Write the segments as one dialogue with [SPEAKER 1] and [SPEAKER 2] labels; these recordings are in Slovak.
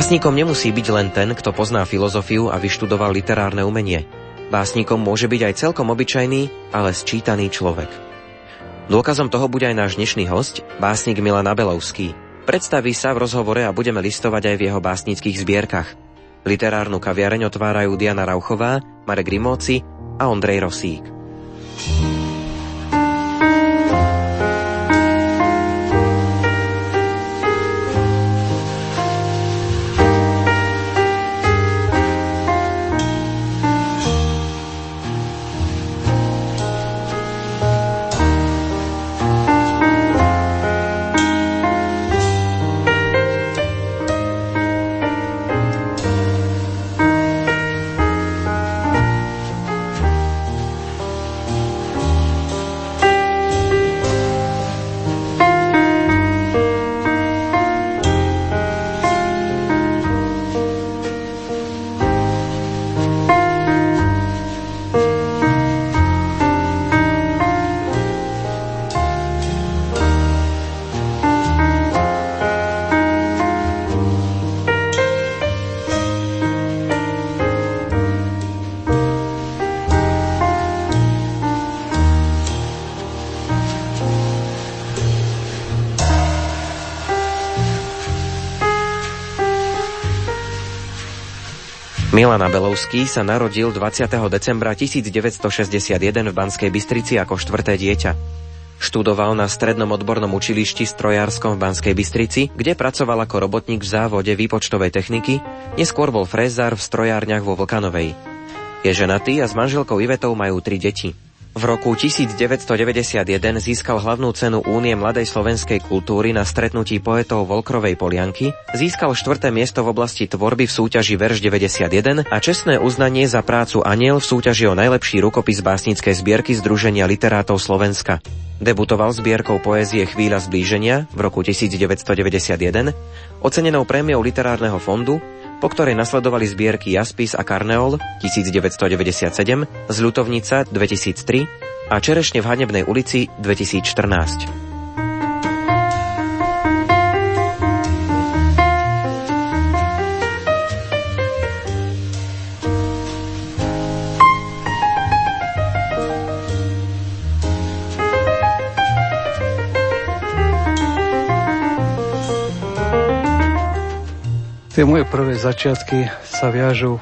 [SPEAKER 1] Básnikom nemusí byť len ten, kto pozná filozofiu a vyštudoval literárne umenie. Básnikom môže byť aj celkom obyčajný, ale sčítaný človek. Dôkazom toho bude aj náš dnešný host, básnik Milan Abelovský. Predstaví sa v rozhovore a budeme listovať aj v jeho básnických zbierkach. Literárnu kaviareň otvárajú Diana Rauchová, Marek Rimóci a Ondrej Rosík. Milan Abelovský sa narodil 20. decembra 1961 v Banskej Bystrici ako štvrté dieťa. Študoval na strednom odbornom učilišti strojárskom v Banskej Bystrici, kde pracoval ako robotník v závode výpočtovej techniky, neskôr bol frézár v strojárniach vo Vlkanovej. Je ženatý a s manželkou Ivetou majú tri deti. V roku 1991 získal hlavnú cenu Únie mladej slovenskej kultúry na stretnutí poetov Volkrovej Polianky, získal štvrté miesto v oblasti tvorby v súťaži Verš 91 a čestné uznanie za prácu Aniel v súťaži o najlepší rukopis básnickej zbierky Združenia literátov Slovenska. Debutoval zbierkou poézie Chvíľa zblíženia v roku 1991, ocenenou prémiou Literárneho fondu po ktorej nasledovali zbierky Jaspis a Karneol 1997, Zľutovnica 2003 a Čerešne v Hanebnej ulici 2014.
[SPEAKER 2] Tie moje prvé začiatky sa viažu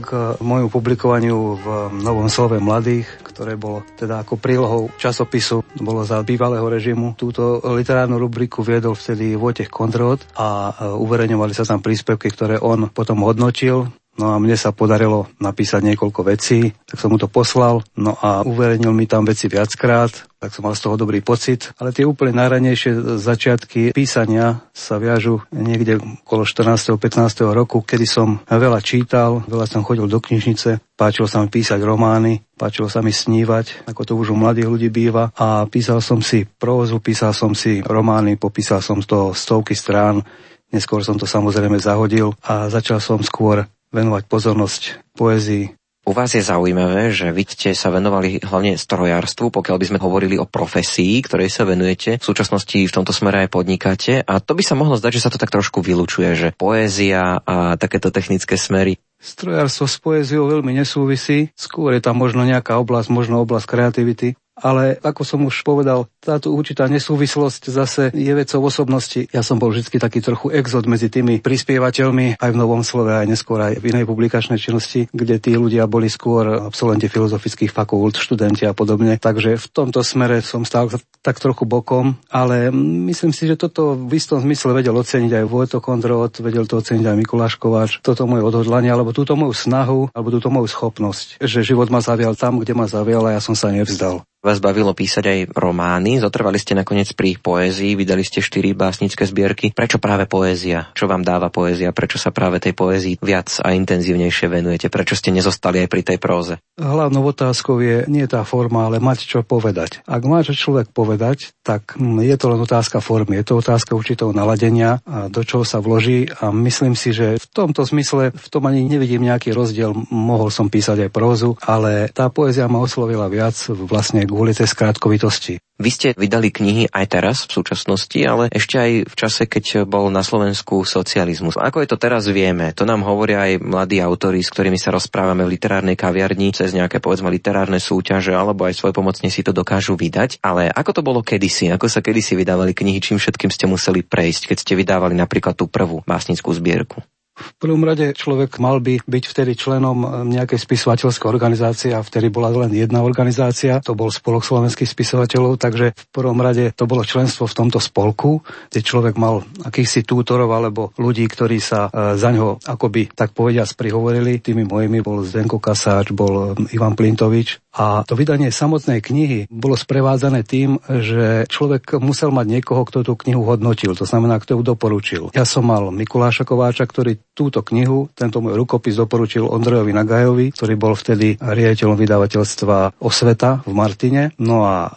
[SPEAKER 2] k môjmu publikovaniu v Novom slove mladých, ktoré bolo teda ako prílohou časopisu, bolo za bývalého režimu. Túto literárnu rubriku viedol vtedy Vojtech Kondrot a e, uverejňovali sa tam príspevky, ktoré on potom hodnotil. No a mne sa podarilo napísať niekoľko vecí, tak som mu to poslal, no a uverejnil mi tam veci viackrát, tak som mal z toho dobrý pocit. Ale tie úplne najranejšie začiatky písania sa viažu niekde okolo 14. 15. roku, kedy som veľa čítal, veľa som chodil do knižnice, páčilo sa mi písať romány, páčilo sa mi snívať, ako to už u mladých ľudí býva a písal som si prózu, písal som si romány, popísal som z toho stovky strán, Neskôr som to samozrejme zahodil a začal som skôr venovať pozornosť poézii.
[SPEAKER 1] U vás je zaujímavé, že vy ste sa venovali hlavne strojárstvu, pokiaľ by sme hovorili o profesii, ktorej sa venujete. V súčasnosti v tomto smere aj podnikáte. A to by sa mohlo zdať, že sa to tak trošku vylučuje, že poézia a takéto technické smery
[SPEAKER 2] Strojárstvo s poéziou veľmi nesúvisí, skôr je tam možno nejaká oblasť, možno oblasť kreativity ale ako som už povedal, táto určitá nesúvislosť zase je vecou osobnosti. Ja som bol vždy taký trochu exod medzi tými prispievateľmi aj v Novom slove, aj neskôr aj v inej publikačnej činnosti, kde tí ľudia boli skôr absolventi filozofických fakult, študenti a podobne. Takže v tomto smere som stál tak trochu bokom, ale myslím si, že toto v istom zmysle vedel oceniť aj Vojto Kondrot, vedel to oceniť aj Mikuláš Kováč, toto moje odhodlanie, alebo túto moju snahu, alebo túto moju schopnosť, že život ma zavial tam, kde ma zavial a ja som sa nevzdal
[SPEAKER 1] vás bavilo písať aj romány, zotrvali ste nakoniec pri poézii, vydali ste štyri básnické zbierky. Prečo práve poézia? Čo vám dáva poézia? Prečo sa práve tej poézii viac a intenzívnejšie venujete? Prečo ste nezostali aj pri tej próze?
[SPEAKER 2] Hlavnou otázkou je nie tá forma, ale mať čo povedať. Ak má čo človek povedať, tak hm, je to len otázka formy, je to otázka určitého naladenia a do čoho sa vloží a myslím si, že v tomto zmysle v tom ani nevidím nejaký rozdiel. Mohol som písať aj prózu, ale tá poézia ma oslovila viac vlastne kvôli tej skrátkovitosti.
[SPEAKER 1] Vy ste vydali knihy aj teraz v súčasnosti, ale ešte aj v čase, keď bol na Slovensku socializmus. Ako je to teraz vieme? To nám hovoria aj mladí autori, s ktorými sa rozprávame v literárnej kaviarni cez nejaké povedzme literárne súťaže alebo aj svoj pomocne si to dokážu vydať. Ale ako to bolo kedysi? Ako sa kedysi vydávali knihy? Čím všetkým ste museli prejsť, keď ste vydávali napríklad tú prvú básnickú zbierku?
[SPEAKER 2] V prvom rade človek mal by byť vtedy členom eh, nejakej spisovateľskej organizácie a vtedy bola len jedna organizácia, to bol Spolok slovenských spisovateľov, takže v prvom rade to bolo členstvo v tomto spolku, kde človek mal akýchsi tútorov alebo ľudí, ktorí sa eh, za ňo akoby tak povediac prihovorili. Tými mojimi bol Zdenko Kasáč, bol eh, Ivan Plintovič a to vydanie samotnej knihy bolo sprevádzané tým, že človek musel mať niekoho, kto tú knihu hodnotil, to znamená, kto ju doporučil. Ja som mal Mikuláša Kováča, ktorý túto knihu, tento môj rukopis doporučil Ondrejovi Nagajovi, ktorý bol vtedy riaditeľom vydavateľstva Osveta v Martine. No a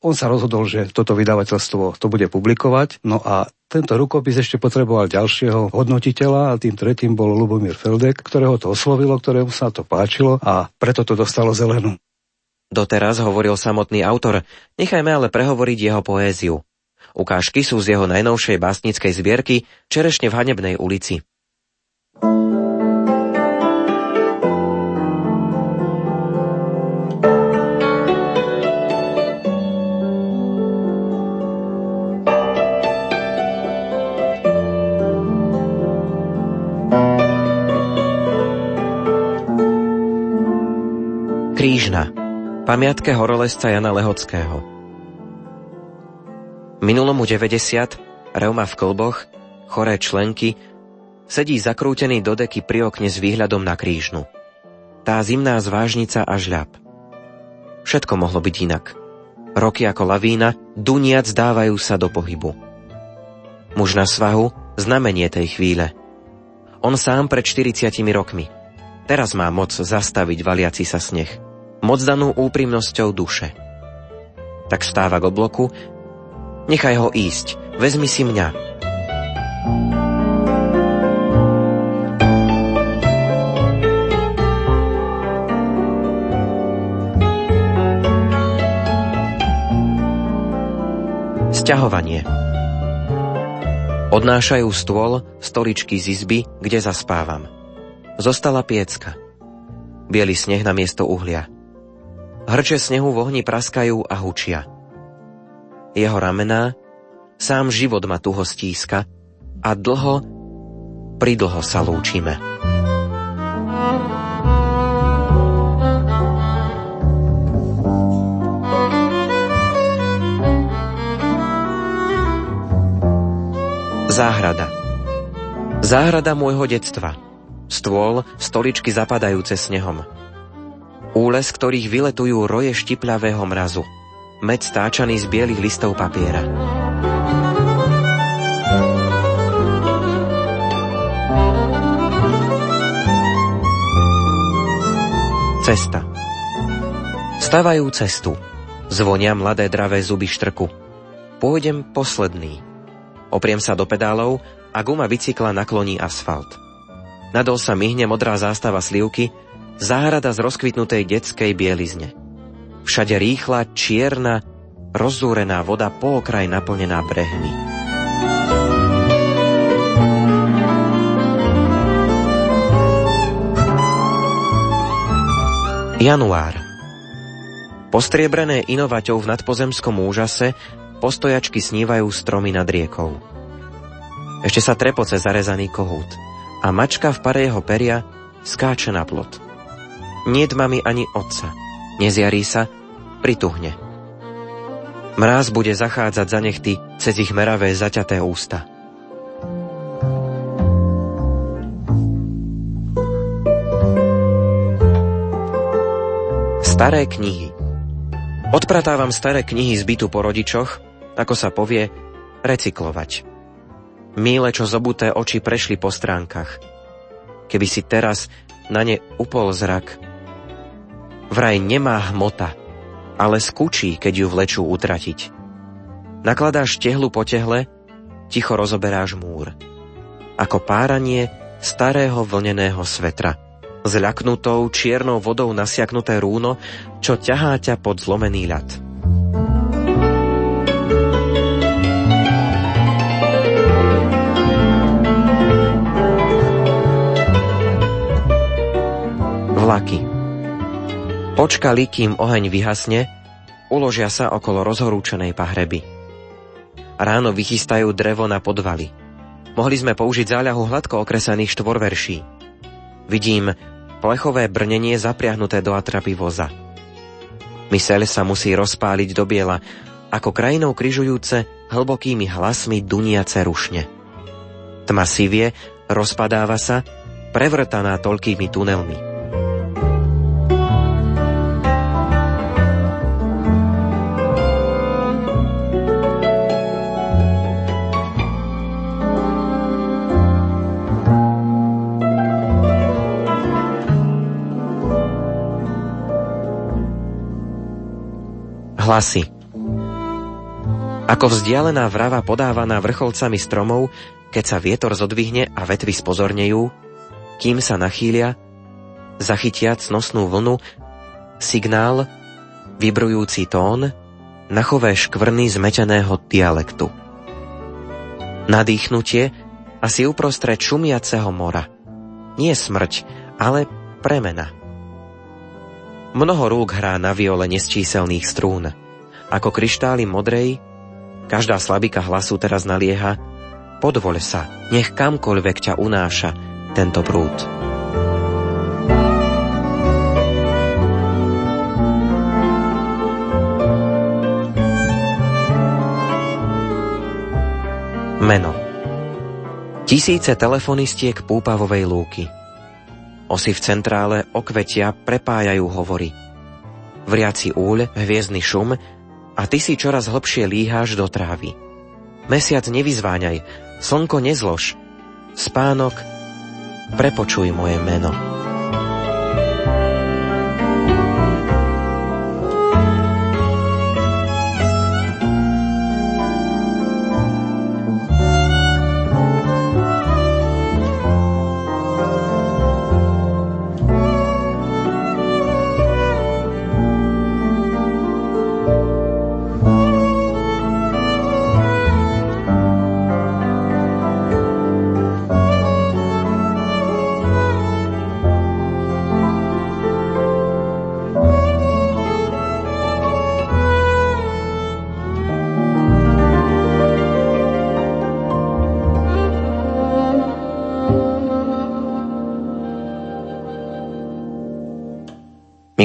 [SPEAKER 2] on sa rozhodol, že toto vydavateľstvo to bude publikovať. No a tento rukopis ešte potreboval ďalšieho hodnotiteľa a tým tretím bol Lubomír Feldek, ktorého to oslovilo, ktorému sa to páčilo a preto to dostalo zelenú.
[SPEAKER 1] Doteraz hovoril samotný autor, nechajme ale prehovoriť jeho poéziu. Ukážky sú z jeho najnovšej básnickej zbierky Čerešne v Hanebnej ulici. Krížna Pamiatke horolesca Jana Lehockého Minulomu 90, reuma v klboch, choré členky, sedí zakrútený do deky pri okne s výhľadom na krížnu. Tá zimná zvážnica a žľab. Všetko mohlo byť inak. Roky ako lavína, duniac dávajú sa do pohybu. Muž na svahu, znamenie tej chvíle. On sám pred 40 rokmi. Teraz má moc zastaviť valiaci sa sneh moc danú úprimnosťou duše. Tak stáva k obloku, nechaj ho ísť, vezmi si mňa. Sťahovanie Odnášajú stôl, stoličky z izby, kde zaspávam. Zostala piecka. Bielý sneh na miesto uhlia. Hrče snehu v ohni praskajú a hučia. Jeho ramená, sám život ma tuho stíska a dlho, pridlho sa lúčime. Záhrada Záhrada môjho detstva. Stôl, stoličky zapadajúce snehom. Úles, ktorých vyletujú roje štipľavého mrazu. Med stáčaný z bielých listov papiera. Cesta Stavajú cestu. Zvonia mladé dravé zuby štrku. Pôjdem posledný. Opriem sa do pedálov a guma bicykla nakloní asfalt. Nadol sa myhne modrá zástava slivky, záhrada z rozkvitnutej detskej bielizne. Všade rýchla, čierna, rozzúrená voda po okraj naplnená brehmi. Január Postriebrené inovaťou v nadpozemskom úžase postojačky snívajú stromy nad riekou. Ešte sa trepoce zarezaný kohút a mačka v pare jeho peria skáče na plot. Niet mami ani otca. Nezjarí sa, prituhne. Mráz bude zachádzať za nechty cez ich meravé zaťaté ústa. Staré knihy Odpratávam staré knihy z bytu po rodičoch, ako sa povie, recyklovať. Míle, čo zobuté oči prešli po stránkach. Keby si teraz na ne upol zrak, vraj nemá hmota, ale skúči, keď ju vlečú utratiť. Nakladáš tehlu po tehle, ticho rozoberáš múr. Ako páranie starého vlneného svetra. Zľaknutou čiernou vodou nasiaknuté rúno, čo ťahá ťa pod zlomený ľad. vlaky. Počkali, kým oheň vyhasne, uložia sa okolo rozhorúčenej pahreby. Ráno vychystajú drevo na podvaly. Mohli sme použiť záľahu hladko okresaných štvorverší. Vidím plechové brnenie zapriahnuté do atrapy voza. Myseľ sa musí rozpáliť do biela, ako krajinou kryžujúce hlbokými hlasmi duniace rušne. Tma sivie, rozpadáva sa, prevrtaná toľkými tunelmi. Hlasy. Ako vzdialená vrava podávaná vrcholcami stromov, keď sa vietor zodvihne a vetvy spozornejú, kým sa nachýlia, zachytia cnosnú vlnu, signál, vibrujúci tón, nachové škvrny zmeteného dialektu. Nadýchnutie asi uprostred šumiaceho mora. Nie smrť, ale premena. Mnoho rúk hrá na viole nesčíselných strún. Ako kryštály modrej, každá slabika hlasu teraz nalieha Podvoľ sa, nech kamkoľvek ťa unáša tento prúd. Meno Tisíce telefonistiek púpavovej lúky – Osy v centrále okvetia prepájajú hovory. Vriaci úľ, hviezdny šum a ty si čoraz hlbšie líháš do trávy. Mesiac nevyzváňaj, slnko nezlož. Spánok, prepočuj moje meno.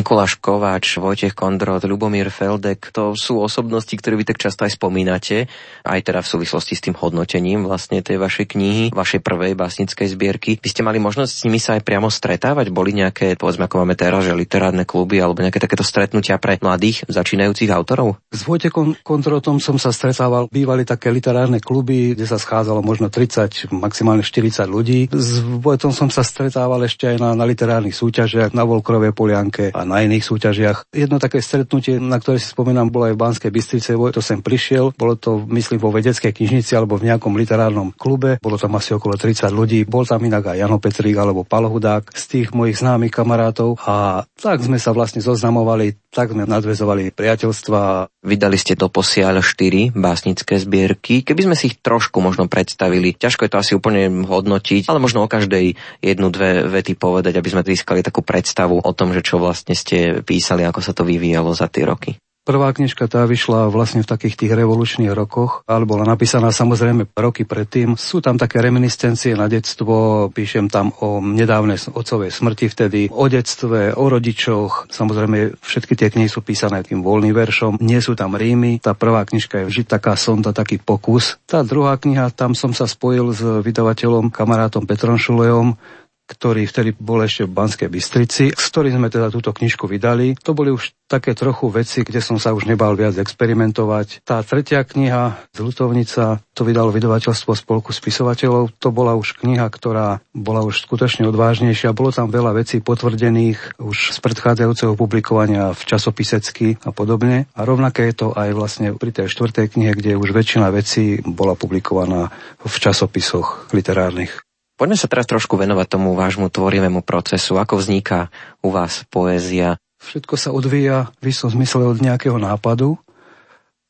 [SPEAKER 1] Mikuláš Kováč, Vojtech Kondrot, Lubomír Feldek, to sú osobnosti, ktoré vy tak často aj spomínate, aj teda v súvislosti s tým hodnotením vlastne tej vašej knihy, vašej prvej básnickej zbierky. Vy ste mali možnosť s nimi sa aj priamo stretávať? Boli nejaké, povedzme, ako máme teraz, že literárne kluby alebo nejaké takéto stretnutia pre mladých, začínajúcich autorov?
[SPEAKER 2] S Vojtechom Kondrotom som sa stretával, bývali také literárne kluby, kde sa schádzalo možno 30, maximálne 40 ľudí. S Vojtom som sa stretával ešte aj na, na literárnych súťažiach, na Volkrovej polianke a na na iných súťažiach. Jedno také stretnutie, na ktoré si spomínam, bolo aj v Banskej Bystrice, to sem prišiel, bolo to myslím vo vedeckej knižnici alebo v nejakom literárnom klube, bolo tam asi okolo 30 ľudí, bol tam inak aj Jano Petrík alebo Palo Hudák z tých mojich známych kamarátov a tak sme sa vlastne zoznamovali, tak sme nadvezovali priateľstva.
[SPEAKER 1] Vydali ste do posiaľ 4 básnické zbierky. Keby sme si ich trošku možno predstavili, ťažko je to asi úplne hodnotiť, ale možno o každej jednu, dve vety povedať, aby sme získali takú predstavu o tom, že čo vlastne ste písali, ako sa to vyvíjalo za tie roky?
[SPEAKER 2] Prvá knižka tá vyšla vlastne v takých tých revolučných rokoch, ale bola napísaná samozrejme roky predtým. Sú tam také reminiscencie na detstvo, píšem tam o nedávnej otcovej smrti vtedy, o detstve, o rodičoch. Samozrejme všetky tie knihy sú písané tým voľným veršom, nie sú tam rímy. Tá prvá knižka je vždy taká sonda, taký pokus. Tá druhá kniha, tam som sa spojil s vydavateľom, kamarátom Petrom Šulejom, ktorý vtedy bol ešte v Banskej Bystrici, s ktorým sme teda túto knižku vydali. To boli už také trochu veci, kde som sa už nebal viac experimentovať. Tá tretia kniha, Zlutovnica, to vydalo vydavateľstvo Spolku spisovateľov. To bola už kniha, ktorá bola už skutočne odvážnejšia. Bolo tam veľa vecí potvrdených už z predchádzajúceho publikovania v časopisecky a podobne. A rovnaké je to aj vlastne pri tej štvrtej knihe, kde už väčšina vecí bola publikovaná v časopisoch literárnych.
[SPEAKER 1] Poďme sa teraz trošku venovať tomu vášmu tvorivému procesu. Ako vzniká u vás poézia?
[SPEAKER 2] Všetko sa odvíja v istom zmysle od nejakého nápadu.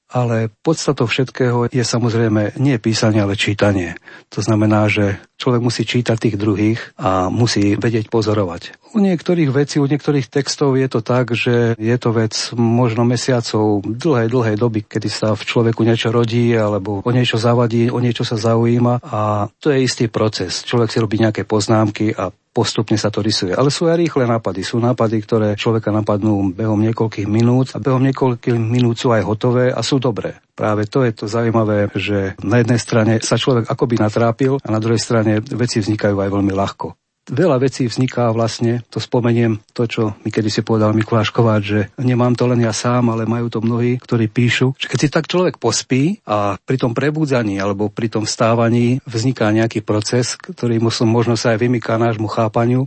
[SPEAKER 2] Ale podstatou všetkého je samozrejme nie písanie, ale čítanie. To znamená, že človek musí čítať tých druhých a musí vedieť pozorovať. U niektorých vecí, u niektorých textov je to tak, že je to vec možno mesiacov dlhej, dlhej doby, kedy sa v človeku niečo rodí alebo o niečo zavadí, o niečo sa zaujíma a to je istý proces. Človek si robí nejaké poznámky a postupne sa to rysuje. Ale sú aj rýchle nápady. Sú nápady, ktoré človeka napadnú behom niekoľkých minút a behom niekoľkých minút sú aj hotové a sú dobré. Práve to je to zaujímavé, že na jednej strane sa človek akoby natrápil a na druhej strane veci vznikajú aj veľmi ľahko veľa vecí vzniká vlastne, to spomeniem to, čo mi kedy si povedal Mikuláš Kováč, že nemám to len ja sám, ale majú to mnohí, ktorí píšu, že keď si tak človek pospí a pri tom prebudzaní alebo pri tom vstávaní vzniká nejaký proces, ktorý mu som možno sa aj vymyká nášmu chápaniu,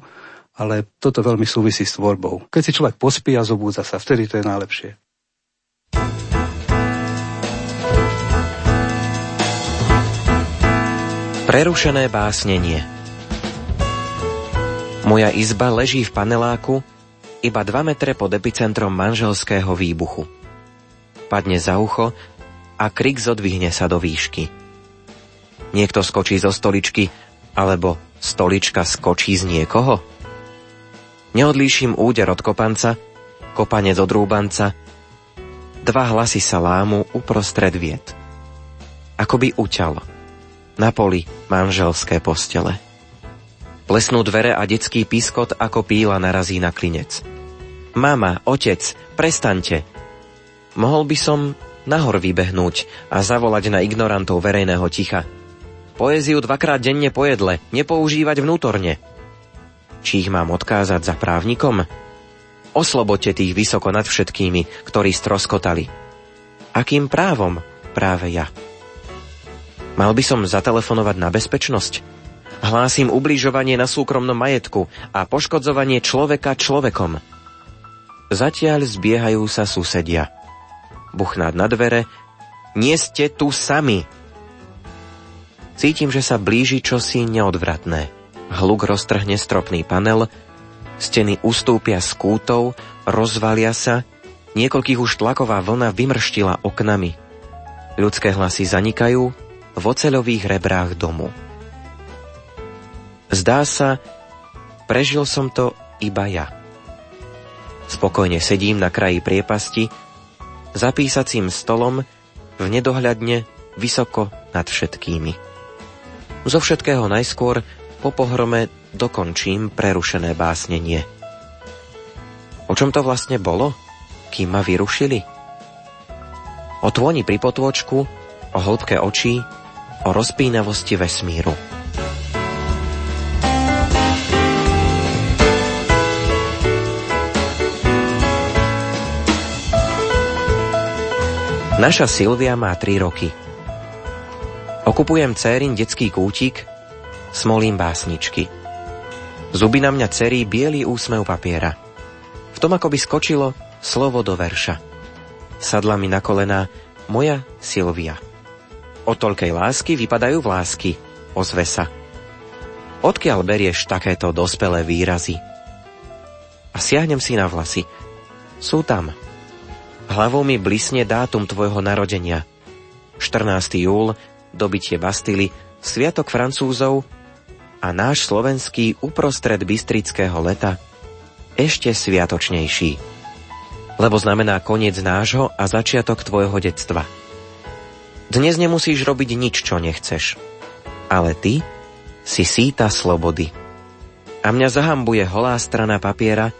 [SPEAKER 2] ale toto veľmi súvisí s tvorbou. Keď si človek pospí a zobúdza sa, vtedy to je najlepšie.
[SPEAKER 1] Prerušené básnenie Moja izba leží v paneláku iba 2 metre pod epicentrom manželského výbuchu. Padne za ucho a krik zodvihne sa do výšky. Niekto skočí zo stoličky, alebo stolička skočí z niekoho? Neodlíšim úder od kopanca, kopanec od rúbanca. Dva hlasy sa lámu uprostred viet. Akoby uťal. Na poli manželské postele. Plesnú dvere a detský piskot ako píla narazí na klinec. Mama, otec, prestaňte. Mohol by som nahor vybehnúť a zavolať na ignorantov verejného ticha. Poéziu dvakrát denne pojedle, nepoužívať vnútorne. Či ich mám odkázať za právnikom? Oslobote tých vysoko nad všetkými, ktorí stroskotali. Akým právom práve ja? Mal by som zatelefonovať na bezpečnosť? Hlásim ubližovanie na súkromnom majetku a poškodzovanie človeka človekom. Zatiaľ zbiehajú sa susedia. Buchnát na dvere. Nie ste tu sami. Cítim, že sa blíži čosi neodvratné. Hluk roztrhne stropný panel, steny ustúpia z kútov, rozvalia sa, niekoľkých už tlaková vlna vymrštila oknami. Ľudské hlasy zanikajú v oceľových rebrách domu. Zdá sa, prežil som to iba ja. Spokojne sedím na kraji priepasti, za písacím stolom, v nedohľadne, vysoko nad všetkými. Zo všetkého najskôr po pohrome dokončím prerušené básnenie. O čom to vlastne bolo, kým ma vyrušili? O tvoni pri potôčku, o hĺbke očí, o rozpínavosti vesmíru. Naša Silvia má 3 roky. Okupujem cérin detský kútik, smolím básničky. Zuby na mňa cerí biely úsmev papiera. V tom ako by skočilo slovo do verša. Sadla mi na kolená moja Silvia. O toľkej lásky vypadajú vlásky, ozve sa. Odkiaľ berieš takéto dospelé výrazy? A siahnem si na vlasy. Sú tam, Hlavou mi blisne dátum tvojho narodenia. 14. júl, dobitie Bastily, Sviatok Francúzov a náš slovenský uprostred bystrického leta ešte sviatočnejší. Lebo znamená koniec nášho a začiatok tvojho detstva. Dnes nemusíš robiť nič, čo nechceš. Ale ty si síta slobody. A mňa zahambuje holá strana papiera,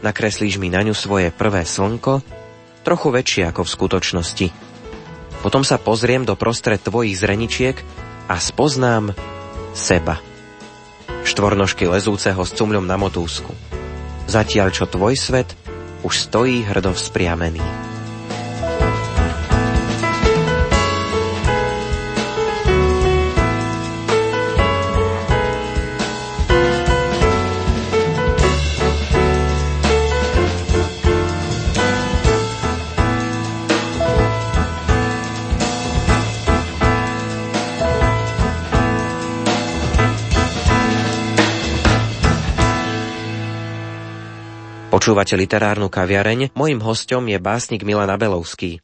[SPEAKER 1] nakreslíš mi na ňu svoje prvé slnko trochu väčšie ako v skutočnosti. Potom sa pozriem do prostred tvojich zreničiek a spoznám seba. Štvornožky lezúceho s cumľom na motúsku. Zatiaľ, čo tvoj svet už stojí hrdo vzpriamený. Počúvate literárnu kaviareň, mojim hostom je básnik Milan Abelovský.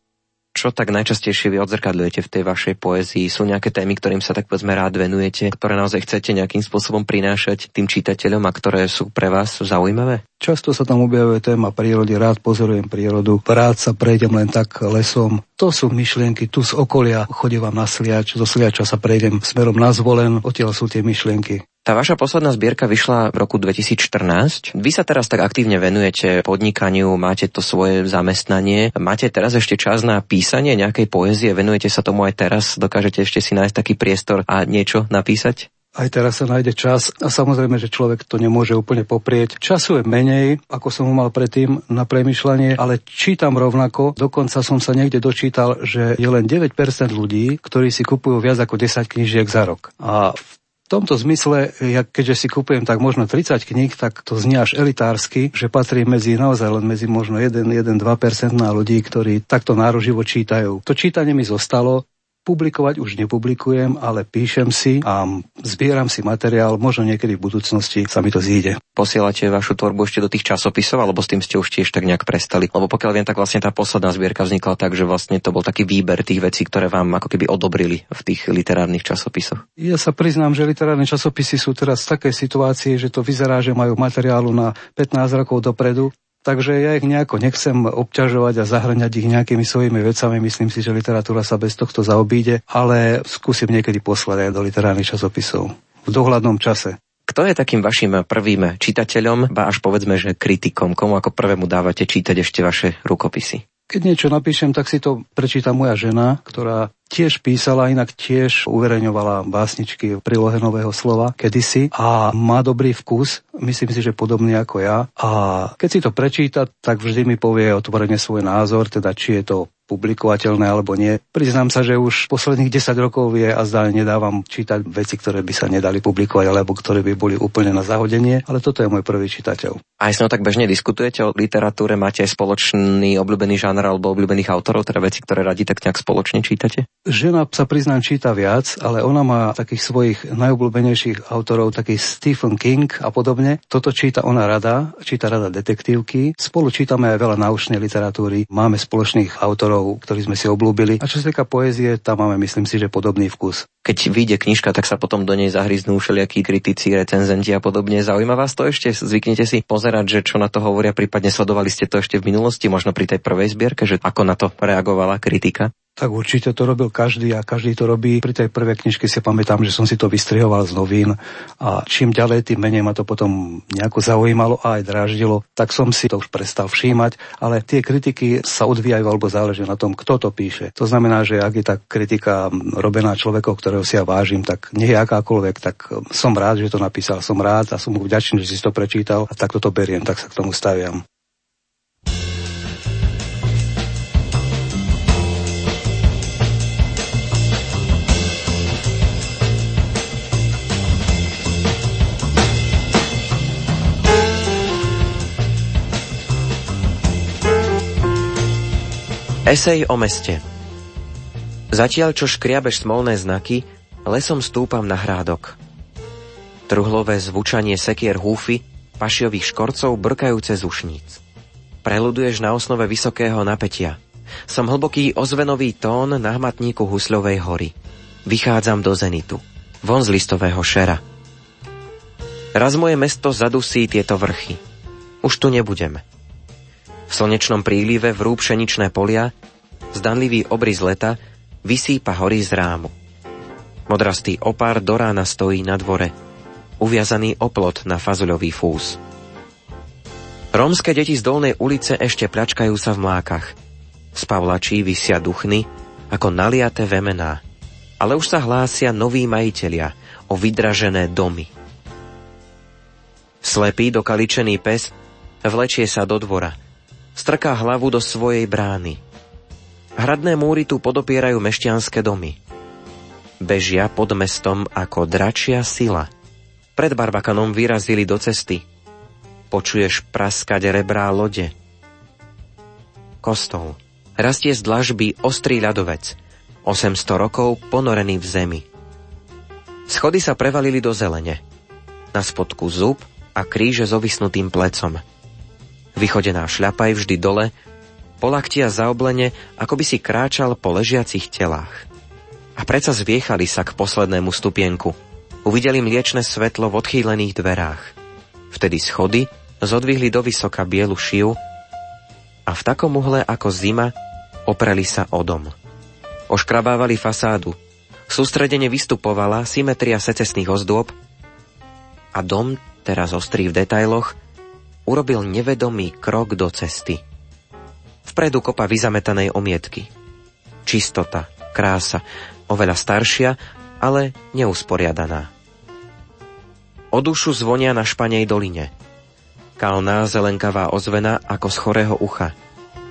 [SPEAKER 1] čo tak najčastejšie vy odzrkadľujete v tej vašej poézii? Sú nejaké témy, ktorým sa tak povedzme rád venujete, ktoré naozaj chcete nejakým spôsobom prinášať tým čitateľom a ktoré sú pre vás zaujímavé?
[SPEAKER 2] Často sa tam objavuje téma prírody, rád pozorujem prírodu, rád sa prejdem len tak lesom. To sú myšlienky tu z okolia, chodím na sliač, zo sliača sa prejdem smerom na zvolen, odtiaľ sú tie myšlienky.
[SPEAKER 1] Tá vaša posledná zbierka vyšla v roku 2014. Vy sa teraz tak aktívne venujete podnikaniu, máte to svoje zamestnanie. Máte teraz ešte čas na písanie nejakej poézie? Venujete sa tomu aj teraz? Dokážete ešte si nájsť taký priestor a niečo napísať?
[SPEAKER 2] Aj teraz sa nájde čas a samozrejme, že človek to nemôže úplne poprieť. Času je menej, ako som ho mal predtým na premyšľanie, ale čítam rovnako. Dokonca som sa niekde dočítal, že je len 9% ľudí, ktorí si kupujú viac ako 10 knížiek za rok. A v tomto zmysle, ja keďže si kupujem tak možno 30 kníh, tak to znie až elitársky, že patrí medzi naozaj len medzi možno 1-2% na ľudí, ktorí takto nároživo čítajú. To čítanie mi zostalo, Publikovať už nepublikujem, ale píšem si a zbieram si materiál, možno niekedy v budúcnosti sa mi to zíde.
[SPEAKER 1] Posielate vašu tvorbu ešte do tých časopisov, alebo s tým ste už tiež tak nejak prestali? Lebo pokiaľ viem, tak vlastne tá posledná zbierka vznikla tak, že vlastne to bol taký výber tých vecí, ktoré vám ako keby odobrili v tých literárnych časopisoch.
[SPEAKER 2] Ja sa priznám, že literárne časopisy sú teraz v takej situácii, že to vyzerá, že majú materiálu na 15 rokov dopredu Takže ja ich nejako nechcem obťažovať a zahrňať ich nejakými svojimi vecami. Myslím si, že literatúra sa bez tohto zaobíde, ale skúsim niekedy poslať aj do literárnych časopisov v dohľadnom čase.
[SPEAKER 1] Kto je takým vašim prvým čitateľom, ba až povedzme, že kritikom? Komu ako prvému dávate čítať ešte vaše rukopisy?
[SPEAKER 2] Keď niečo napíšem, tak si to prečíta moja žena, ktorá tiež písala, inak tiež uverejňovala básničky v prílohe nového slova kedysi a má dobrý vkus, myslím si, že podobný ako ja. A keď si to prečíta, tak vždy mi povie otvorene svoj názor, teda či je to publikovateľné alebo nie. Priznám sa, že už posledných 10 rokov je a zdá nedávam čítať veci, ktoré by sa nedali publikovať alebo ktoré by boli úplne na zahodenie, ale toto je môj prvý čitateľ.
[SPEAKER 1] A aj tak bežne diskutujete o literatúre, máte aj spoločný obľúbený žáner alebo obľúbených autorov, teda veci, ktoré radi tak nejak spoločne čítate?
[SPEAKER 2] Žena sa priznám číta viac, ale ona má takých svojich najobľúbenejších autorov, taký Stephen King a podobne. Toto číta ona rada, číta rada detektívky. Spolu čítame aj veľa náučnej literatúry, máme spoločných autorov autorov, ktorí sme si oblúbili. A čo sa týka poézie, tam máme, myslím si, že podobný vkus.
[SPEAKER 1] Keď vyjde knižka, tak sa potom do nej zahryznú všelijakí kritici, recenzenti a podobne. Zaujíma vás to ešte? Zvyknete si pozerať, že čo na to hovoria, prípadne sledovali ste to ešte v minulosti, možno pri tej prvej zbierke, že ako na to reagovala kritika?
[SPEAKER 2] Tak určite to robil každý a každý to robí. Pri tej prvej knižke si pamätám, že som si to vystrihoval z novín a čím ďalej, tým menej ma to potom nejako zaujímalo a aj dráždilo, tak som si to už prestal všímať, ale tie kritiky sa odvíjajú alebo záleží na tom, kto to píše. To znamená, že ak je tá kritika robená človekom, ktorého si ja vážim, tak nie je akákoľvek, tak som rád, že to napísal, som rád a som mu vďačný, že si to prečítal a takto to beriem, tak sa k tomu staviam.
[SPEAKER 1] Esej o meste Zatiaľ, čo škriabeš smolné znaky, lesom stúpam na hrádok. Truhlové zvučanie sekier húfy, pašiových škorcov brkajúce z ušníc. Preluduješ na osnove vysokého napätia. Som hlboký ozvenový tón na hmatníku Husľovej hory. Vychádzam do zenitu. Von z listového šera. Raz moje mesto zadusí tieto vrchy. Už tu nebudeme. V slnečnom prílive vrú pšeničné polia, zdanlivý obrys leta vysýpa hory z rámu. Modrastý opár do rána stojí na dvore, uviazaný oplot na fazuľový fús. Rómske deti z dolnej ulice ešte plačkajú sa v mlákach. Z pavlačí vysia duchny ako naliaté vemená, ale už sa hlásia noví majitelia o vydražené domy. Slepý dokaličený pes vlečie sa do dvora – strká hlavu do svojej brány. Hradné múry tu podopierajú mešťanské domy. Bežia pod mestom ako dračia sila. Pred Barbakanom vyrazili do cesty. Počuješ praskať rebrá lode. Kostol. Rastie z dlažby ostrý ľadovec. 800 rokov ponorený v zemi. Schody sa prevalili do zelene. Na spodku zub a kríže s ovisnutým plecom. Vychodená šľapa je vždy dole, polaktia zaoblene, ako by si kráčal po ležiacich telách. A predsa zviechali sa k poslednému stupienku. Uvideli mliečne svetlo v odchýlených dverách. Vtedy schody zodvihli do vysoka bielu šiu a v takom uhle ako zima opreli sa o dom. Oškrabávali fasádu. Sústredene vystupovala symetria secesných ozdôb a dom, teraz ostrý v detailoch, urobil nevedomý krok do cesty. Vpredu kopa vyzametanej omietky. Čistota, krása, oveľa staršia, ale neusporiadaná. O dušu zvonia na španej doline. Kalná zelenkavá ozvena ako z chorého ucha.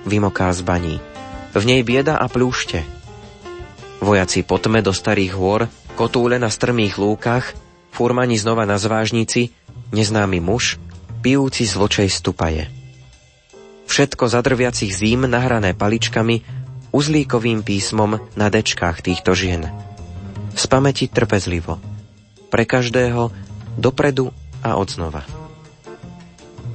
[SPEAKER 1] Vymoká z baní. V nej bieda a plúšte. Vojaci po tme do starých hôr, kotúle na strmých lúkach, furmani znova na zvážnici, neznámy muž, pijúci z stupaje. Všetko zadrviacich zím nahrané paličkami, uzlíkovým písmom na dečkách týchto žien. Z pamäti trpezlivo. Pre každého, dopredu a odznova.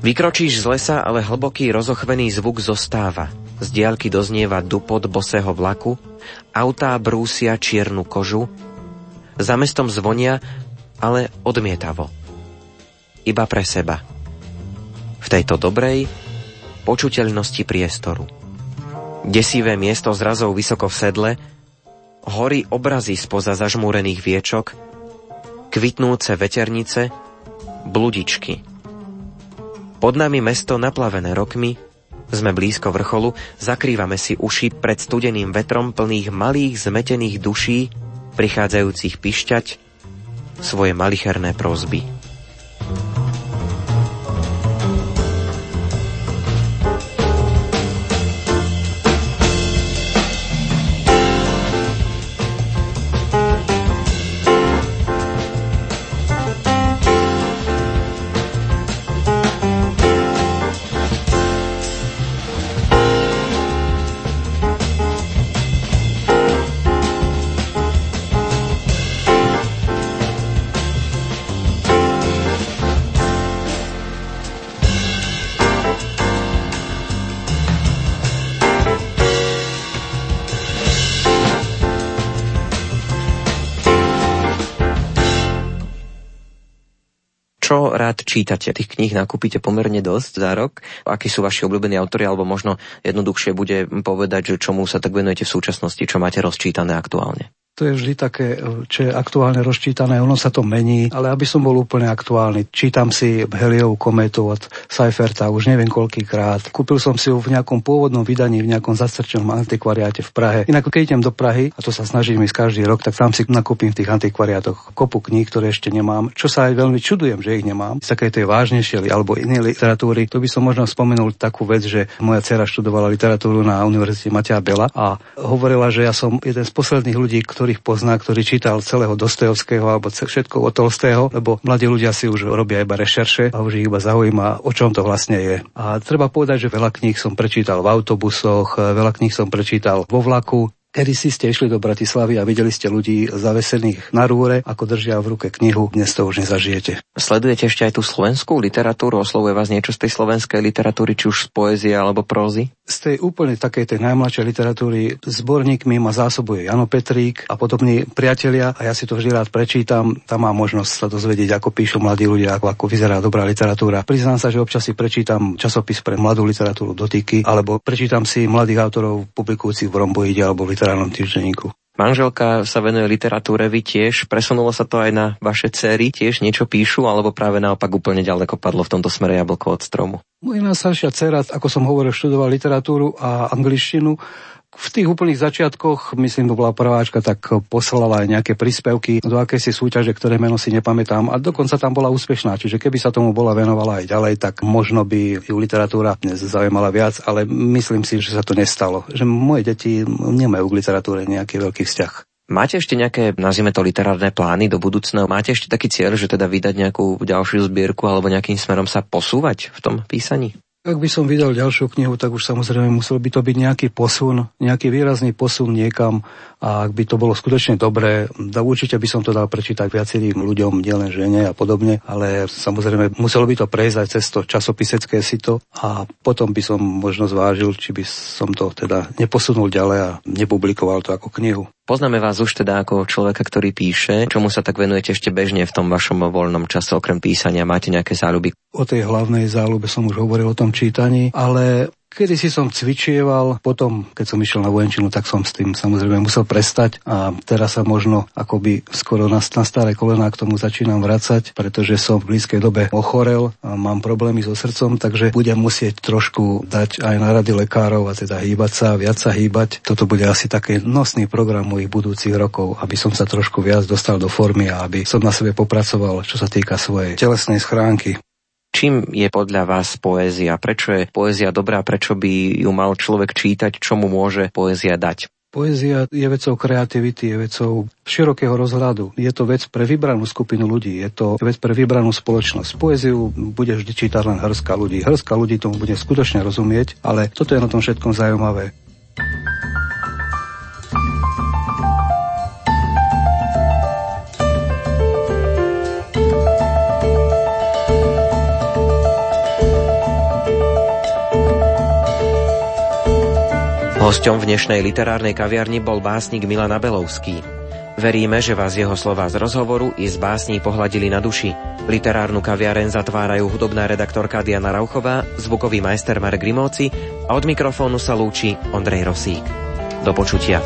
[SPEAKER 1] Vykročíš z lesa, ale hlboký rozochvený zvuk zostáva. Z diaľky doznieva dupot bosého vlaku, autá brúsia čiernu kožu, za mestom zvonia, ale odmietavo. Iba pre seba. V tejto dobrej, počuteľnosti priestoru. Desivé miesto zrazov vysoko v sedle, hory obrazy spoza zažmúrených viečok, kvitnúce veternice, bludičky. Pod nami mesto naplavené rokmi, sme blízko vrcholu, zakrývame si uši pred studeným vetrom plných malých zmetených duší, prichádzajúcich pišťať svoje malicherné prozby. Čítate? Tých kníh nakúpite pomerne dosť za rok. Akí sú vaši obľúbení autory, alebo možno jednoduchšie bude povedať, že čomu sa tak venujete v súčasnosti, čo máte rozčítané aktuálne?
[SPEAKER 2] To je vždy také, čo je aktuálne rozčítané, ono sa to mení, ale aby som bol úplne aktuálny, čítam si Heliovú kometu od Seiferta už neviem koľkýkrát. Kúpil som si ju v nejakom pôvodnom vydaní, v nejakom zastrčenom antikvariáte v Prahe. Inak keď idem do Prahy, a to sa snažím ísť každý rok, tak tam si nakúpim v tých antikvariátoch kopu kníh, ktoré ešte nemám, čo sa aj veľmi čudujem, že ich nemám. Z takej tej vážnejšej alebo inej literatúry, to by som možno spomenul takú vec, že moja dcera študovala literatúru na Univerzite Matia Bela a hovorila, že ja som jeden z posledných ľudí, ktorý ktorých pozná, ktorý čítal celého Dostojevského alebo všetko od Tolstého, lebo mladí ľudia si už robia iba rešerše a už ich iba zaujíma, o čom to vlastne je. A treba povedať, že veľa kníh som prečítal v autobusoch, veľa kníh som prečítal vo vlaku, Kedy si ste išli do Bratislavy a videli ste ľudí zavesených na rúre, ako držia v ruke knihu, dnes to už nezažijete.
[SPEAKER 1] Sledujete ešte aj tú slovenskú literatúru? Oslovuje vás niečo z tej slovenskej literatúry, či už z poézie alebo prózy?
[SPEAKER 2] Z tej úplne takej tej najmladšej literatúry zborníkmi ma zásobuje Jano Petrík a podobní priatelia a ja si to vždy rád prečítam. Tam mám možnosť sa dozvedieť, ako píšu mladí ľudia, ako, ako vyzerá dobrá literatúra. Priznám sa, že občas si prečítam časopis pre mladú literatúru dotyky, alebo prečítam si mladých autorov publikujúcich v Romboide alebo v literárnom týždenníku.
[SPEAKER 1] Manželka sa venuje literatúre, vy tiež. Presunulo sa to aj na vaše céry, tiež niečo píšu, alebo práve naopak úplne ďaleko padlo v tomto smere jablko od stromu?
[SPEAKER 2] Moja najstaršia dcera, ako som hovoril, študovala literatúru a angličtinu v tých úplných začiatkoch, myslím, to bola prváčka, tak poslala aj nejaké príspevky do akési súťaže, ktoré meno si nepamätám a dokonca tam bola úspešná. Čiže keby sa tomu bola venovala aj ďalej, tak možno by ju literatúra dnes zaujímala viac, ale myslím si, že sa to nestalo. Že moje deti nemajú k literatúre nejaký veľký vzťah.
[SPEAKER 1] Máte ešte nejaké, nazvime to literárne plány do budúcna? Máte ešte taký cieľ, že teda vydať nejakú ďalšiu zbierku alebo nejakým smerom sa posúvať v tom písaní?
[SPEAKER 2] Ak by som vydal ďalšiu knihu, tak už samozrejme musel by to byť nejaký posun, nejaký výrazný posun niekam a ak by to bolo skutočne dobré, da určite by som to dal prečítať viacerým ľuďom, nielen žene a podobne, ale samozrejme muselo by to prejsť aj cez to časopisecké sito a potom by som možno zvážil, či by som to teda neposunul ďalej a nepublikoval to ako knihu.
[SPEAKER 1] Poznáme vás už teda ako človeka, ktorý píše. Čomu sa tak venujete ešte bežne v tom vašom voľnom čase, okrem písania? Máte nejaké záľuby?
[SPEAKER 2] O tej hlavnej záľube som už hovoril o tom čítaní, ale Kedy si som cvičieval, potom, keď som išiel na vojenčinu, tak som s tým samozrejme musel prestať a teraz sa možno akoby skoro na, na staré kolená k tomu začínam vracať, pretože som v blízkej dobe ochorel a mám problémy so srdcom, takže budem musieť trošku dať aj na rady lekárov a teda hýbať sa, viac sa hýbať. Toto bude asi taký nosný program mojich budúcich rokov, aby som sa trošku viac dostal do formy a aby som na sebe popracoval, čo sa týka svojej telesnej schránky.
[SPEAKER 1] Čím je podľa vás poézia? Prečo je poézia dobrá? Prečo by ju mal človek čítať? Čo mu môže poézia dať?
[SPEAKER 2] Poézia je vecou kreativity, je vecou širokého rozhľadu. Je to vec pre vybranú skupinu ľudí, je to vec pre vybranú spoločnosť. Poéziu bude vždy čítať len hrska ľudí. Hrska ľudí tomu bude skutočne rozumieť, ale toto je na tom všetkom zaujímavé.
[SPEAKER 1] Hosťom v dnešnej literárnej kaviarni bol básnik Milan Abelovský. Veríme, že vás jeho slova z rozhovoru i z básní pohľadili na duši. Literárnu kaviareň zatvárajú hudobná redaktorka Diana Rauchová, zvukový majster Marek Grimóci a od mikrofónu sa lúči Ondrej Rosík. Do počutia.